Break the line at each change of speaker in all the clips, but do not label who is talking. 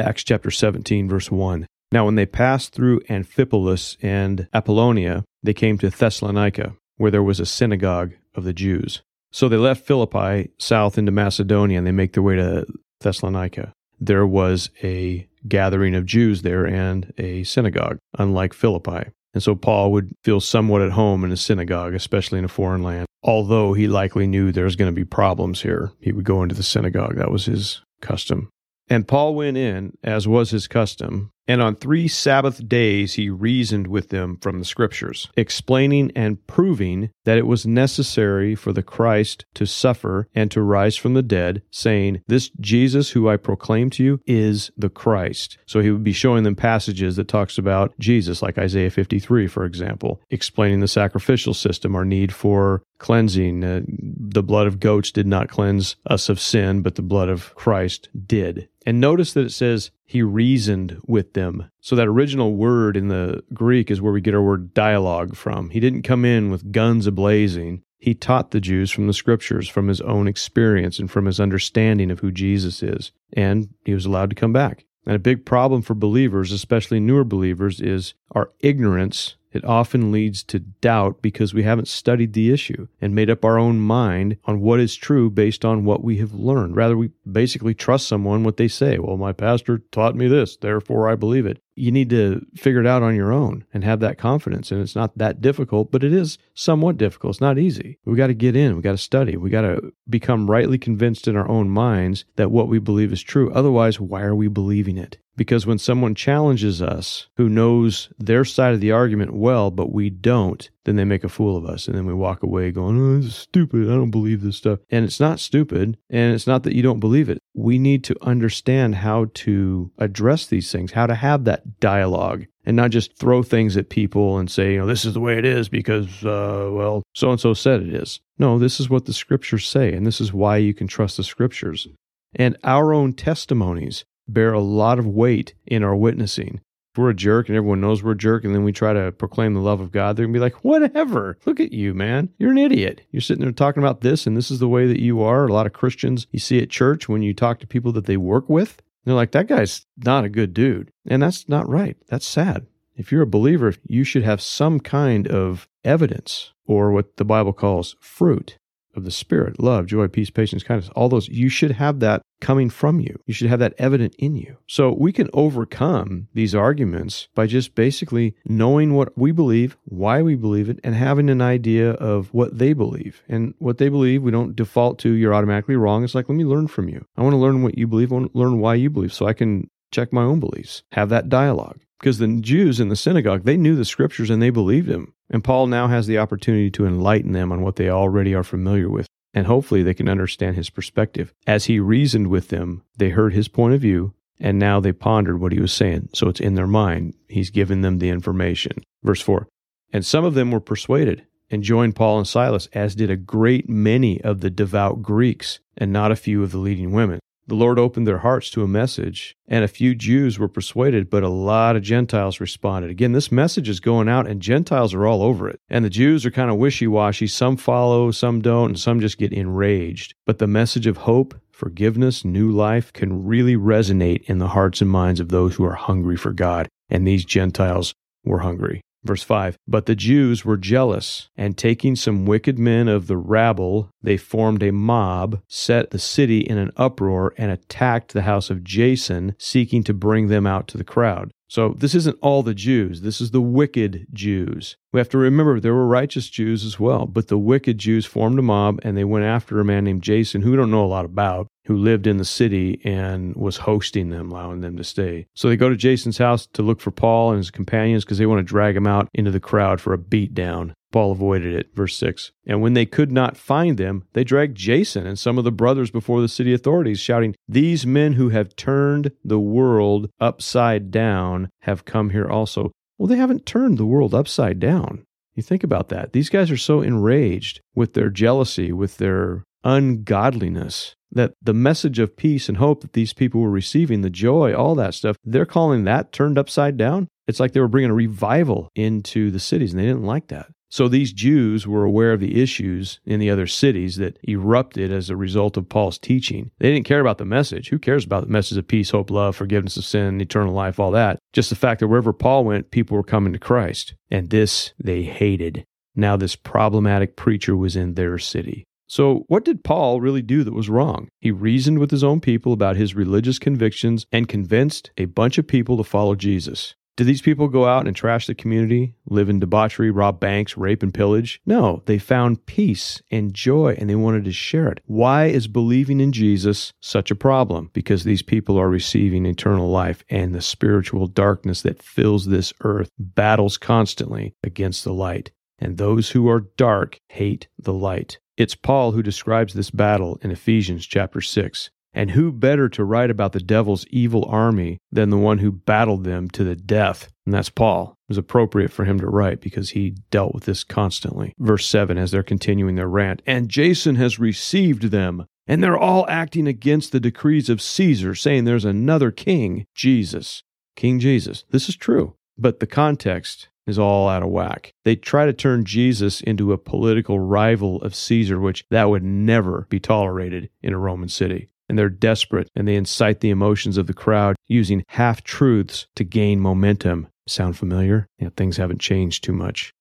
Acts chapter 17, verse 1. Now, when they passed through Amphipolis and Apollonia, they came to Thessalonica, where there was a synagogue of the Jews. So they left Philippi south into Macedonia and they make their way to Thessalonica. There was a gathering of Jews there and a synagogue, unlike Philippi. And so Paul would feel somewhat at home in a synagogue, especially in a foreign land. Although he likely knew there was going to be problems here, he would go into the synagogue. That was his custom. And Paul went in, as was his custom, and on three Sabbath days he reasoned with them from the Scriptures, explaining and proving that it was necessary for the Christ to suffer and to rise from the dead, saying, This Jesus who I proclaim to you is the Christ. So he would be showing them passages that talks about Jesus, like Isaiah 53, for example, explaining the sacrificial system, our need for cleansing. Uh, the blood of goats did not cleanse us of sin, but the blood of Christ did. And notice that it says he reasoned with them. So that original word in the Greek is where we get our word dialogue from. He didn't come in with guns ablazing. He taught the Jews from the scriptures, from his own experience, and from his understanding of who Jesus is. And he was allowed to come back. And a big problem for believers, especially newer believers, is our ignorance it often leads to doubt because we haven't studied the issue and made up our own mind on what is true based on what we have learned. Rather, we basically trust someone what they say. Well, my pastor taught me this, therefore I believe it. You need to figure it out on your own and have that confidence. And it's not that difficult, but it is somewhat difficult. It's not easy. We got to get in, we got to study, we got to become rightly convinced in our own minds that what we believe is true. Otherwise, why are we believing it? Because when someone challenges us who knows their side of the argument well, but we don't, then they make a fool of us. And then we walk away going, oh, this is stupid. I don't believe this stuff. And it's not stupid. And it's not that you don't believe it. We need to understand how to address these things, how to have that dialogue and not just throw things at people and say, you know, this is the way it is because, uh, well, so and so said it is. No, this is what the scriptures say. And this is why you can trust the scriptures. And our own testimonies bear a lot of weight in our witnessing. We're a jerk and everyone knows we're a jerk, and then we try to proclaim the love of God, they're gonna be like, whatever. Look at you, man. You're an idiot. You're sitting there talking about this, and this is the way that you are. A lot of Christians you see at church when you talk to people that they work with, they're like, that guy's not a good dude. And that's not right. That's sad. If you're a believer, you should have some kind of evidence or what the Bible calls fruit of the Spirit love, joy, peace, patience, kindness all those you should have that coming from you. You should have that evident in you. So we can overcome these arguments by just basically knowing what we believe, why we believe it, and having an idea of what they believe. And what they believe, we don't default to you're automatically wrong. It's like, let me learn from you. I want to learn what you believe, I want to learn why you believe so I can check my own beliefs, have that dialogue because the Jews in the synagogue, they knew the scriptures and they believed him. And Paul now has the opportunity to enlighten them on what they already are familiar with. And hopefully they can understand his perspective. As he reasoned with them, they heard his point of view, and now they pondered what he was saying. So it's in their mind. He's given them the information. Verse 4 And some of them were persuaded and joined Paul and Silas, as did a great many of the devout Greeks, and not a few of the leading women the Lord opened their hearts to a message, and a few Jews were persuaded, but a lot of Gentiles responded. Again, this message is going out, and Gentiles are all over it. And the Jews are kind of wishy washy. Some follow, some don't, and some just get enraged. But the message of hope, forgiveness, new life can really resonate in the hearts and minds of those who are hungry for God. And these Gentiles were hungry. Verse 5 But the Jews were jealous, and taking some wicked men of the rabble, they formed a mob, set the city in an uproar, and attacked the house of Jason, seeking to bring them out to the crowd. So this isn't all the Jews. This is the wicked Jews. We have to remember there were righteous Jews as well, but the wicked Jews formed a mob and they went after a man named Jason, who we don't know a lot about, who lived in the city and was hosting them, allowing them to stay. So they go to Jason's house to look for Paul and his companions because they want to drag him out into the crowd for a beatdown. Paul avoided it. Verse 6. And when they could not find them, they dragged Jason and some of the brothers before the city authorities, shouting, These men who have turned the world upside down have come here also. Well, they haven't turned the world upside down. You think about that. These guys are so enraged with their jealousy, with their ungodliness, that the message of peace and hope that these people were receiving, the joy, all that stuff, they're calling that turned upside down. It's like they were bringing a revival into the cities, and they didn't like that. So these Jews were aware of the issues in the other cities that erupted as a result of Paul's teaching. They didn't care about the message. Who cares about the message of peace, hope, love, forgiveness of sin, eternal life, all that? Just the fact that wherever Paul went, people were coming to Christ. And this they hated. Now, this problematic preacher was in their city. So, what did Paul really do that was wrong? He reasoned with his own people about his religious convictions and convinced a bunch of people to follow Jesus. Did these people go out and trash the community, live in debauchery, rob banks, rape, and pillage? No, they found peace and joy and they wanted to share it. Why is believing in Jesus such a problem? Because these people are receiving eternal life and the spiritual darkness that fills this earth battles constantly against the light. And those who are dark hate the light. It's Paul who describes this battle in Ephesians chapter 6. And who better to write about the devil's evil army than the one who battled them to the death? And that's Paul. It was appropriate for him to write because he dealt with this constantly. Verse 7, as they're continuing their rant, and Jason has received them. And they're all acting against the decrees of Caesar, saying there's another king, Jesus. King Jesus. This is true. But the context is all out of whack. They try to turn Jesus into a political rival of Caesar, which that would never be tolerated in a Roman city and they're desperate and they incite the emotions of the crowd using half truths to gain momentum. Sound familiar? Yeah, things haven't changed too much.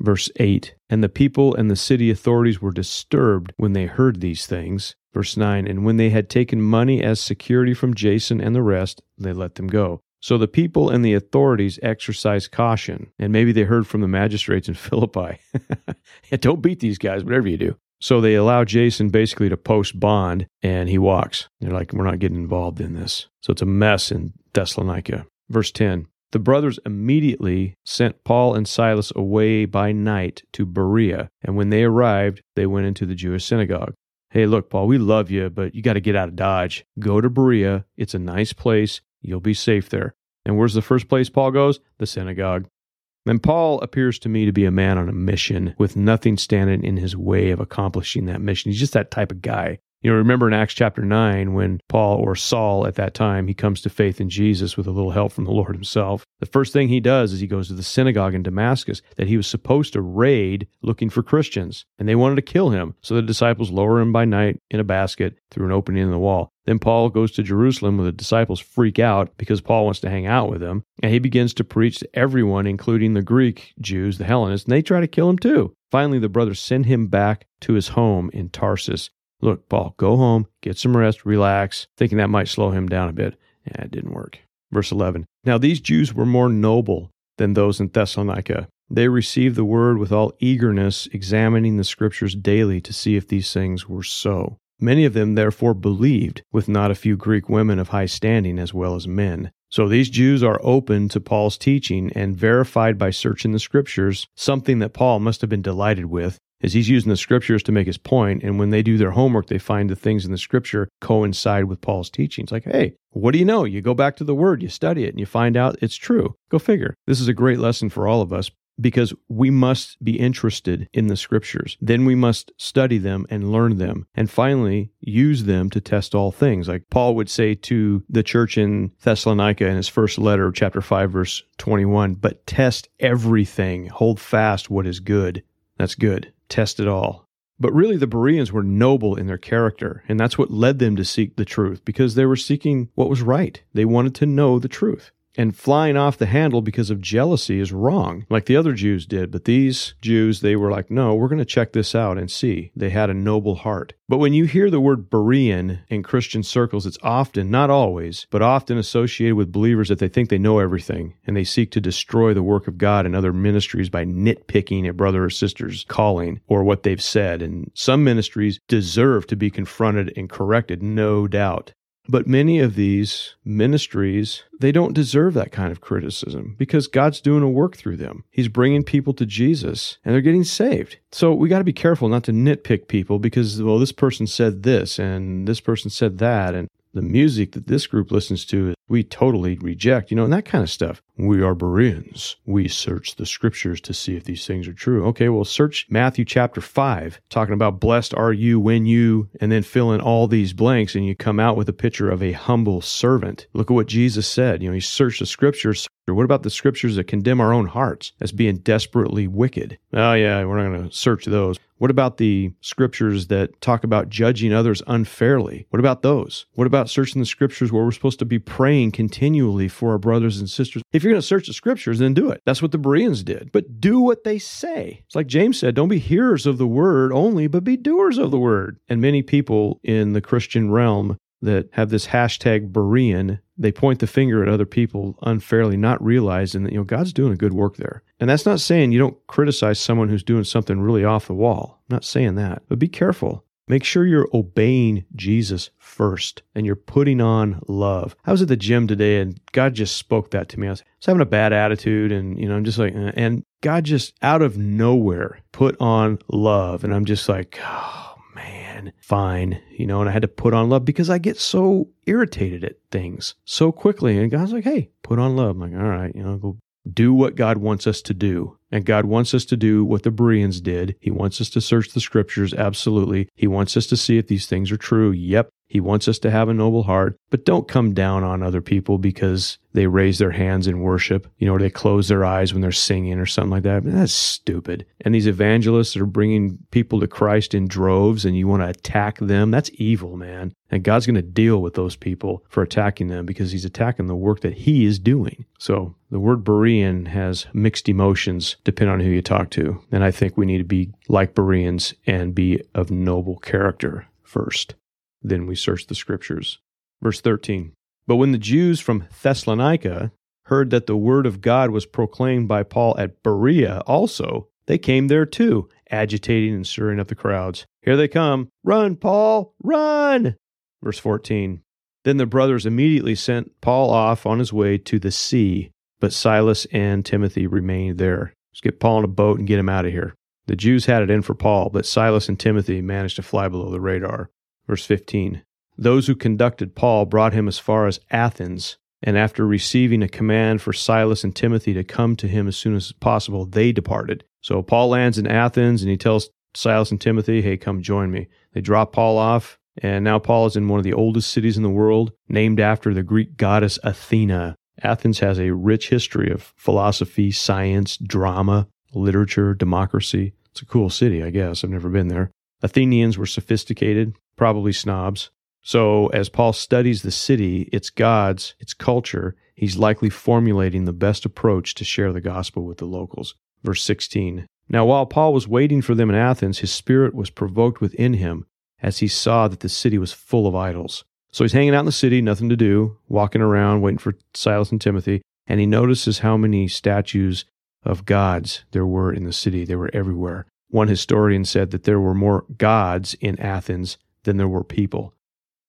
Verse 8 And the people and the city authorities were disturbed when they heard these things. Verse 9 And when they had taken money as security from Jason and the rest, they let them go. So the people and the authorities exercised caution, and maybe they heard from the magistrates in Philippi. Don't beat these guys, whatever you do. So they allow Jason basically to post bond and he walks. They're like, we're not getting involved in this. So it's a mess in Thessalonica. Verse 10 The brothers immediately sent Paul and Silas away by night to Berea. And when they arrived, they went into the Jewish synagogue. Hey, look, Paul, we love you, but you got to get out of Dodge. Go to Berea. It's a nice place. You'll be safe there. And where's the first place Paul goes? The synagogue. And Paul appears to me to be a man on a mission with nothing standing in his way of accomplishing that mission. He's just that type of guy. You know, remember in Acts chapter 9 when Paul or Saul at that time, he comes to faith in Jesus with a little help from the Lord himself. The first thing he does is he goes to the synagogue in Damascus that he was supposed to raid looking for Christians, and they wanted to kill him. So the disciples lower him by night in a basket through an opening in the wall. Then Paul goes to Jerusalem where the disciples freak out because Paul wants to hang out with them. And he begins to preach to everyone, including the Greek Jews, the Hellenists, and they try to kill him too. Finally, the brothers send him back to his home in Tarsus. Look, Paul, go home, get some rest, relax, thinking that might slow him down a bit. Yeah, it didn't work. Verse 11 Now these Jews were more noble than those in Thessalonica. They received the word with all eagerness, examining the scriptures daily to see if these things were so. Many of them therefore believed, with not a few Greek women of high standing as well as men. So these Jews are open to Paul's teaching and verified by searching the scriptures, something that Paul must have been delighted with, as he's using the scriptures to make his point. And when they do their homework, they find the things in the scripture coincide with Paul's teachings like, hey, what do you know? You go back to the word, you study it, and you find out it's true. Go figure. This is a great lesson for all of us because we must be interested in the scriptures. Then we must study them and learn them. And finally, use them to test all things. Like Paul would say to the church in Thessalonica in his first letter, chapter 5, verse 21 But test everything, hold fast what is good. That's good. Test it all. But really, the Bereans were noble in their character, and that's what led them to seek the truth because they were seeking what was right. They wanted to know the truth. And flying off the handle because of jealousy is wrong, like the other Jews did. But these Jews, they were like, no, we're going to check this out and see. They had a noble heart. But when you hear the word Berean in Christian circles, it's often, not always, but often associated with believers that they think they know everything and they seek to destroy the work of God and other ministries by nitpicking a brother or sister's calling or what they've said. And some ministries deserve to be confronted and corrected, no doubt. But many of these ministries, they don't deserve that kind of criticism because God's doing a work through them. He's bringing people to Jesus and they're getting saved. So we got to be careful not to nitpick people because, well, this person said this and this person said that. And the music that this group listens to we totally reject, you know, and that kind of stuff. We are Bereans. We search the scriptures to see if these things are true. Okay, well, search Matthew chapter 5, talking about blessed are you when you, and then fill in all these blanks, and you come out with a picture of a humble servant. Look at what Jesus said. You know, he searched the scriptures. What about the scriptures that condemn our own hearts as being desperately wicked? Oh, yeah, we're not going to search those. What about the scriptures that talk about judging others unfairly? What about those? What about searching the scriptures where we're supposed to be praying continually for our brothers and sisters? If you're going to search the scriptures, then do it. That's what the Bereans did. But do what they say. It's like James said don't be hearers of the word only, but be doers of the word. And many people in the Christian realm that have this hashtag Berean, they point the finger at other people unfairly, not realizing that, you know, God's doing a good work there. And that's not saying you don't criticize someone who's doing something really off the wall. I'm not saying that. But be careful. Make sure you're obeying Jesus first and you're putting on love. I was at the gym today and God just spoke that to me. I was, I was having a bad attitude and, you know, I'm just like, uh, and God just out of nowhere put on love. And I'm just like, oh, man, fine, you know, and I had to put on love because I get so irritated at things so quickly. And God's like, hey, put on love. I'm like, all right, you know, go do what God wants us to do. And God wants us to do what the Bereans did. He wants us to search the scriptures, absolutely. He wants us to see if these things are true. Yep. He wants us to have a noble heart, but don't come down on other people because they raise their hands in worship, you know, or they close their eyes when they're singing or something like that. That's stupid. And these evangelists are bringing people to Christ in droves and you want to attack them, that's evil, man. And God's going to deal with those people for attacking them because he's attacking the work that he is doing. So the word Berean has mixed emotions depending on who you talk to. And I think we need to be like Bereans and be of noble character first. Then we search the scriptures. Verse 13 But when the Jews from Thessalonica heard that the word of God was proclaimed by Paul at Berea also, they came there too, agitating and stirring up the crowds. Here they come. Run, Paul, run! Verse 14 Then the brothers immediately sent Paul off on his way to the sea, but Silas and Timothy remained there. Let's get Paul in a boat and get him out of here. The Jews had it in for Paul, but Silas and Timothy managed to fly below the radar. Verse 15 Those who conducted Paul brought him as far as Athens, and after receiving a command for Silas and Timothy to come to him as soon as possible, they departed. So Paul lands in Athens and he tells Silas and Timothy, Hey, come join me. They drop Paul off, and now Paul is in one of the oldest cities in the world, named after the Greek goddess Athena. Athens has a rich history of philosophy, science, drama, literature, democracy. It's a cool city, I guess. I've never been there. Athenians were sophisticated, probably snobs. So, as Paul studies the city, its gods, its culture, he's likely formulating the best approach to share the gospel with the locals. Verse 16 Now, while Paul was waiting for them in Athens, his spirit was provoked within him as he saw that the city was full of idols. So he's hanging out in the city, nothing to do, walking around, waiting for Silas and Timothy, and he notices how many statues of gods there were in the city. They were everywhere. One historian said that there were more gods in Athens than there were people.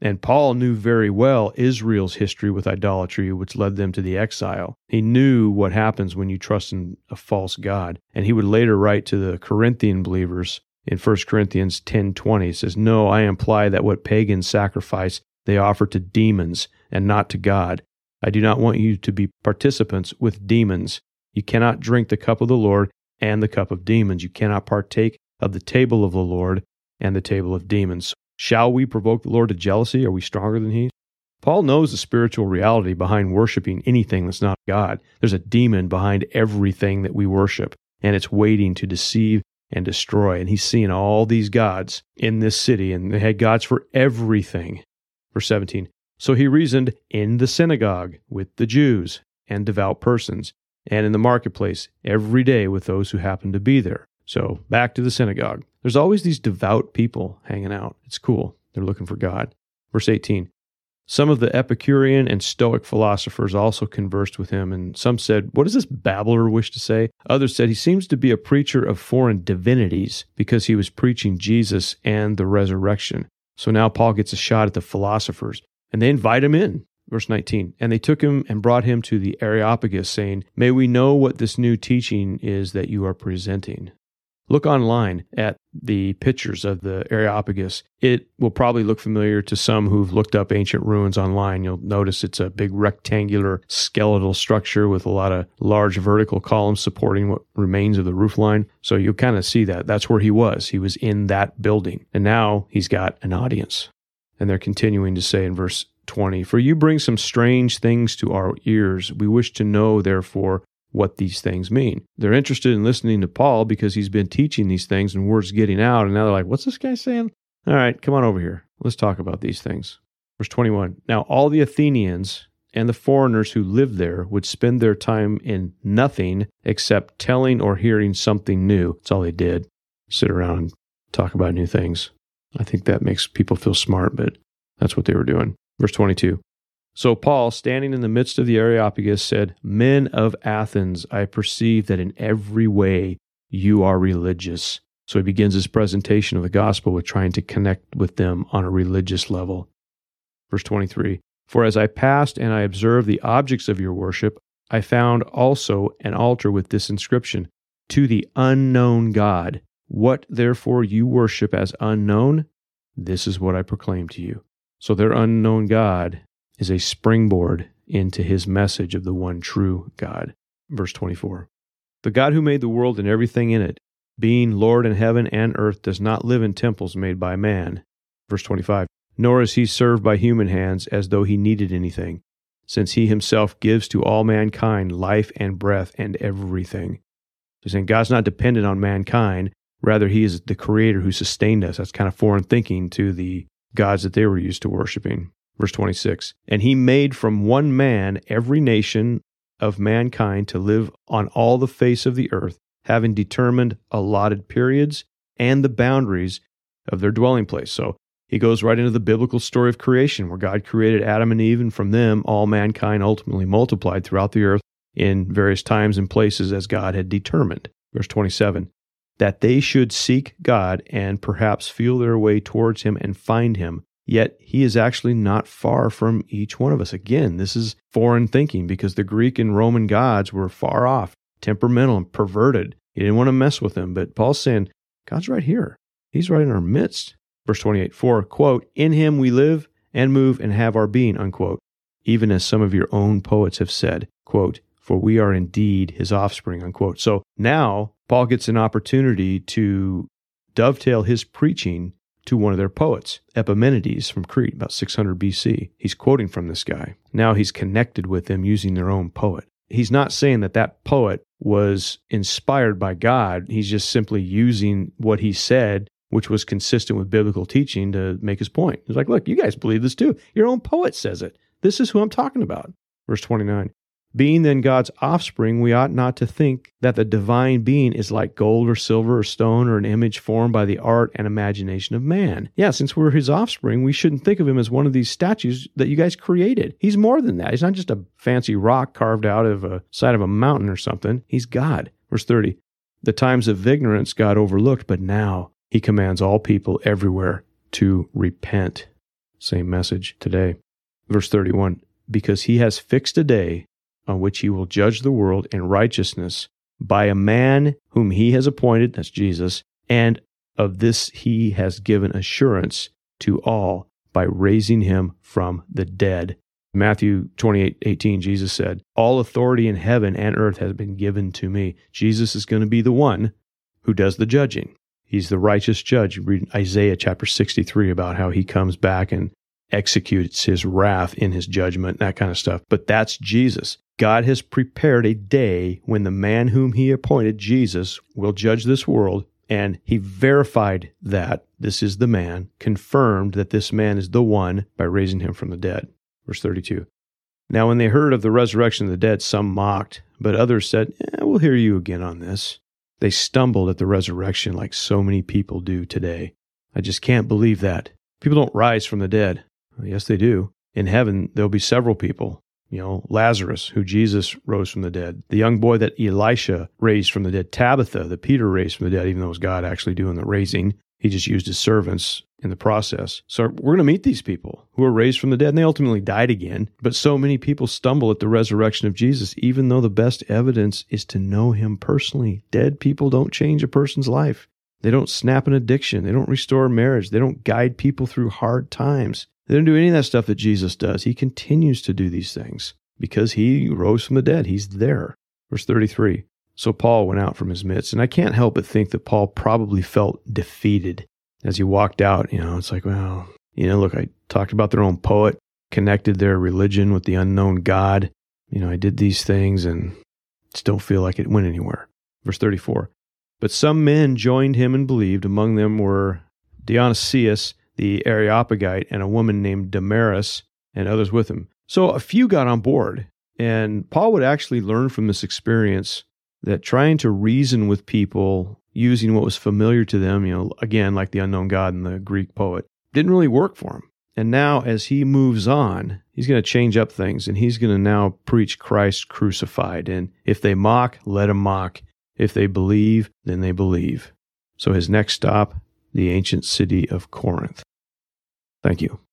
And Paul knew very well Israel's history with idolatry, which led them to the exile. He knew what happens when you trust in a false God. And he would later write to the Corinthian believers in 1 Corinthians 10:20 says, "No, I imply that what pagans sacrifice they offer to demons and not to God. I do not want you to be participants with demons. You cannot drink the cup of the Lord and the cup of demons. You cannot partake of the table of the Lord and the table of demons. Shall we provoke the Lord to jealousy? Are we stronger than he? Paul knows the spiritual reality behind worshiping anything that's not God. There's a demon behind everything that we worship, and it's waiting to deceive and destroy. And he's seeing all these gods in this city, and they had gods for everything. Verse 17 So he reasoned in the synagogue with the Jews and devout persons, and in the marketplace every day with those who happen to be there. So back to the synagogue. There's always these devout people hanging out. It's cool. They're looking for God. Verse 18 Some of the Epicurean and Stoic philosophers also conversed with him, and some said, What does this babbler wish to say? Others said, He seems to be a preacher of foreign divinities because he was preaching Jesus and the resurrection. So now Paul gets a shot at the philosophers, and they invite him in. Verse 19, and they took him and brought him to the Areopagus, saying, May we know what this new teaching is that you are presenting. Look online at the pictures of the Areopagus. It will probably look familiar to some who've looked up ancient ruins online. You'll notice it's a big rectangular skeletal structure with a lot of large vertical columns supporting what remains of the roofline. So you'll kind of see that. That's where he was. He was in that building. And now he's got an audience. And they're continuing to say in verse 20, For you bring some strange things to our ears. We wish to know, therefore, what these things mean. They're interested in listening to Paul because he's been teaching these things and words getting out. And now they're like, what's this guy saying? All right, come on over here. Let's talk about these things. Verse 21 Now all the Athenians and the foreigners who lived there would spend their time in nothing except telling or hearing something new. That's all they did. Sit around and talk about new things. I think that makes people feel smart, but that's what they were doing. Verse 22 so Paul, standing in the midst of the Areopagus, said, Men of Athens, I perceive that in every way you are religious. So he begins his presentation of the gospel with trying to connect with them on a religious level. Verse 23 For as I passed and I observed the objects of your worship, I found also an altar with this inscription To the unknown God. What therefore you worship as unknown, this is what I proclaim to you. So their unknown God is a springboard into his message of the one true God. Verse 24 The God who made the world and everything in it, being Lord in heaven and earth, does not live in temples made by man. Verse 25 Nor is he served by human hands as though he needed anything, since he himself gives to all mankind life and breath and everything. So saying God's not dependent on mankind, rather, he is the creator who sustained us. That's kind of foreign thinking to the gods that they were used to worshiping. Verse 26 And he made from one man every nation of mankind to live on all the face of the earth, having determined allotted periods and the boundaries of their dwelling place. So he goes right into the biblical story of creation, where God created Adam and Eve, and from them all mankind ultimately multiplied throughout the earth in various times and places as God had determined. Verse 27 that they should seek God and perhaps feel their way towards Him and find Him, Yet he is actually not far from each one of us. Again, this is foreign thinking because the Greek and Roman gods were far off, temperamental, and perverted. He didn't want to mess with them. But Paul's saying, God's right here. He's right in our midst. Verse 28 For, quote, in him we live and move and have our being, unquote. Even as some of your own poets have said, quote, for we are indeed his offspring, unquote. So now Paul gets an opportunity to dovetail his preaching to one of their poets, Epimenides from Crete, about 600 BC. He's quoting from this guy. Now he's connected with them using their own poet. He's not saying that that poet was inspired by God. He's just simply using what he said, which was consistent with biblical teaching, to make his point. He's like, look, you guys believe this too. Your own poet says it. This is who I'm talking about. Verse 29 being then God's offspring, we ought not to think that the divine being is like gold or silver or stone or an image formed by the art and imagination of man. Yeah, since we're his offspring, we shouldn't think of him as one of these statues that you guys created. He's more than that. He's not just a fancy rock carved out of a side of a mountain or something. He's God. Verse 30. The times of ignorance God overlooked, but now he commands all people everywhere to repent. Same message today. Verse 31 Because he has fixed a day on which he will judge the world in righteousness by a man whom he has appointed, that's Jesus, and of this he has given assurance to all by raising him from the dead. Matthew 28 18, Jesus said, All authority in heaven and earth has been given to me. Jesus is going to be the one who does the judging. He's the righteous judge. You read Isaiah chapter 63 about how he comes back and executes his wrath in his judgment, that kind of stuff. But that's Jesus. God has prepared a day when the man whom he appointed, Jesus, will judge this world. And he verified that this is the man, confirmed that this man is the one by raising him from the dead. Verse 32. Now, when they heard of the resurrection of the dead, some mocked, but others said, eh, We'll hear you again on this. They stumbled at the resurrection like so many people do today. I just can't believe that. People don't rise from the dead. Well, yes, they do. In heaven, there'll be several people you know, Lazarus, who Jesus rose from the dead, the young boy that Elisha raised from the dead, Tabitha, that Peter raised from the dead, even though it was God actually doing the raising. He just used his servants in the process. So we're going to meet these people who are raised from the dead and they ultimately died again. But so many people stumble at the resurrection of Jesus, even though the best evidence is to know him personally. Dead people don't change a person's life. They don't snap an addiction. They don't restore marriage. They don't guide people through hard times. They don't do any of that stuff that Jesus does. He continues to do these things because he rose from the dead. He's there. Verse 33. So Paul went out from his midst. And I can't help but think that Paul probably felt defeated as he walked out. You know, it's like, well, you know, look, I talked about their own poet, connected their religion with the unknown God. You know, I did these things and still feel like it went anywhere. Verse 34. But some men joined him and believed. Among them were Dionysius the Areopagite and a woman named Damaris and others with him. So a few got on board. And Paul would actually learn from this experience that trying to reason with people using what was familiar to them, you know, again, like the unknown God and the Greek poet, didn't really work for him. And now, as he moves on, he's going to change up things and he's going to now preach Christ crucified. And if they mock, let them mock. If they believe, then they believe. So his next stop, the ancient city of Corinth. Thank you.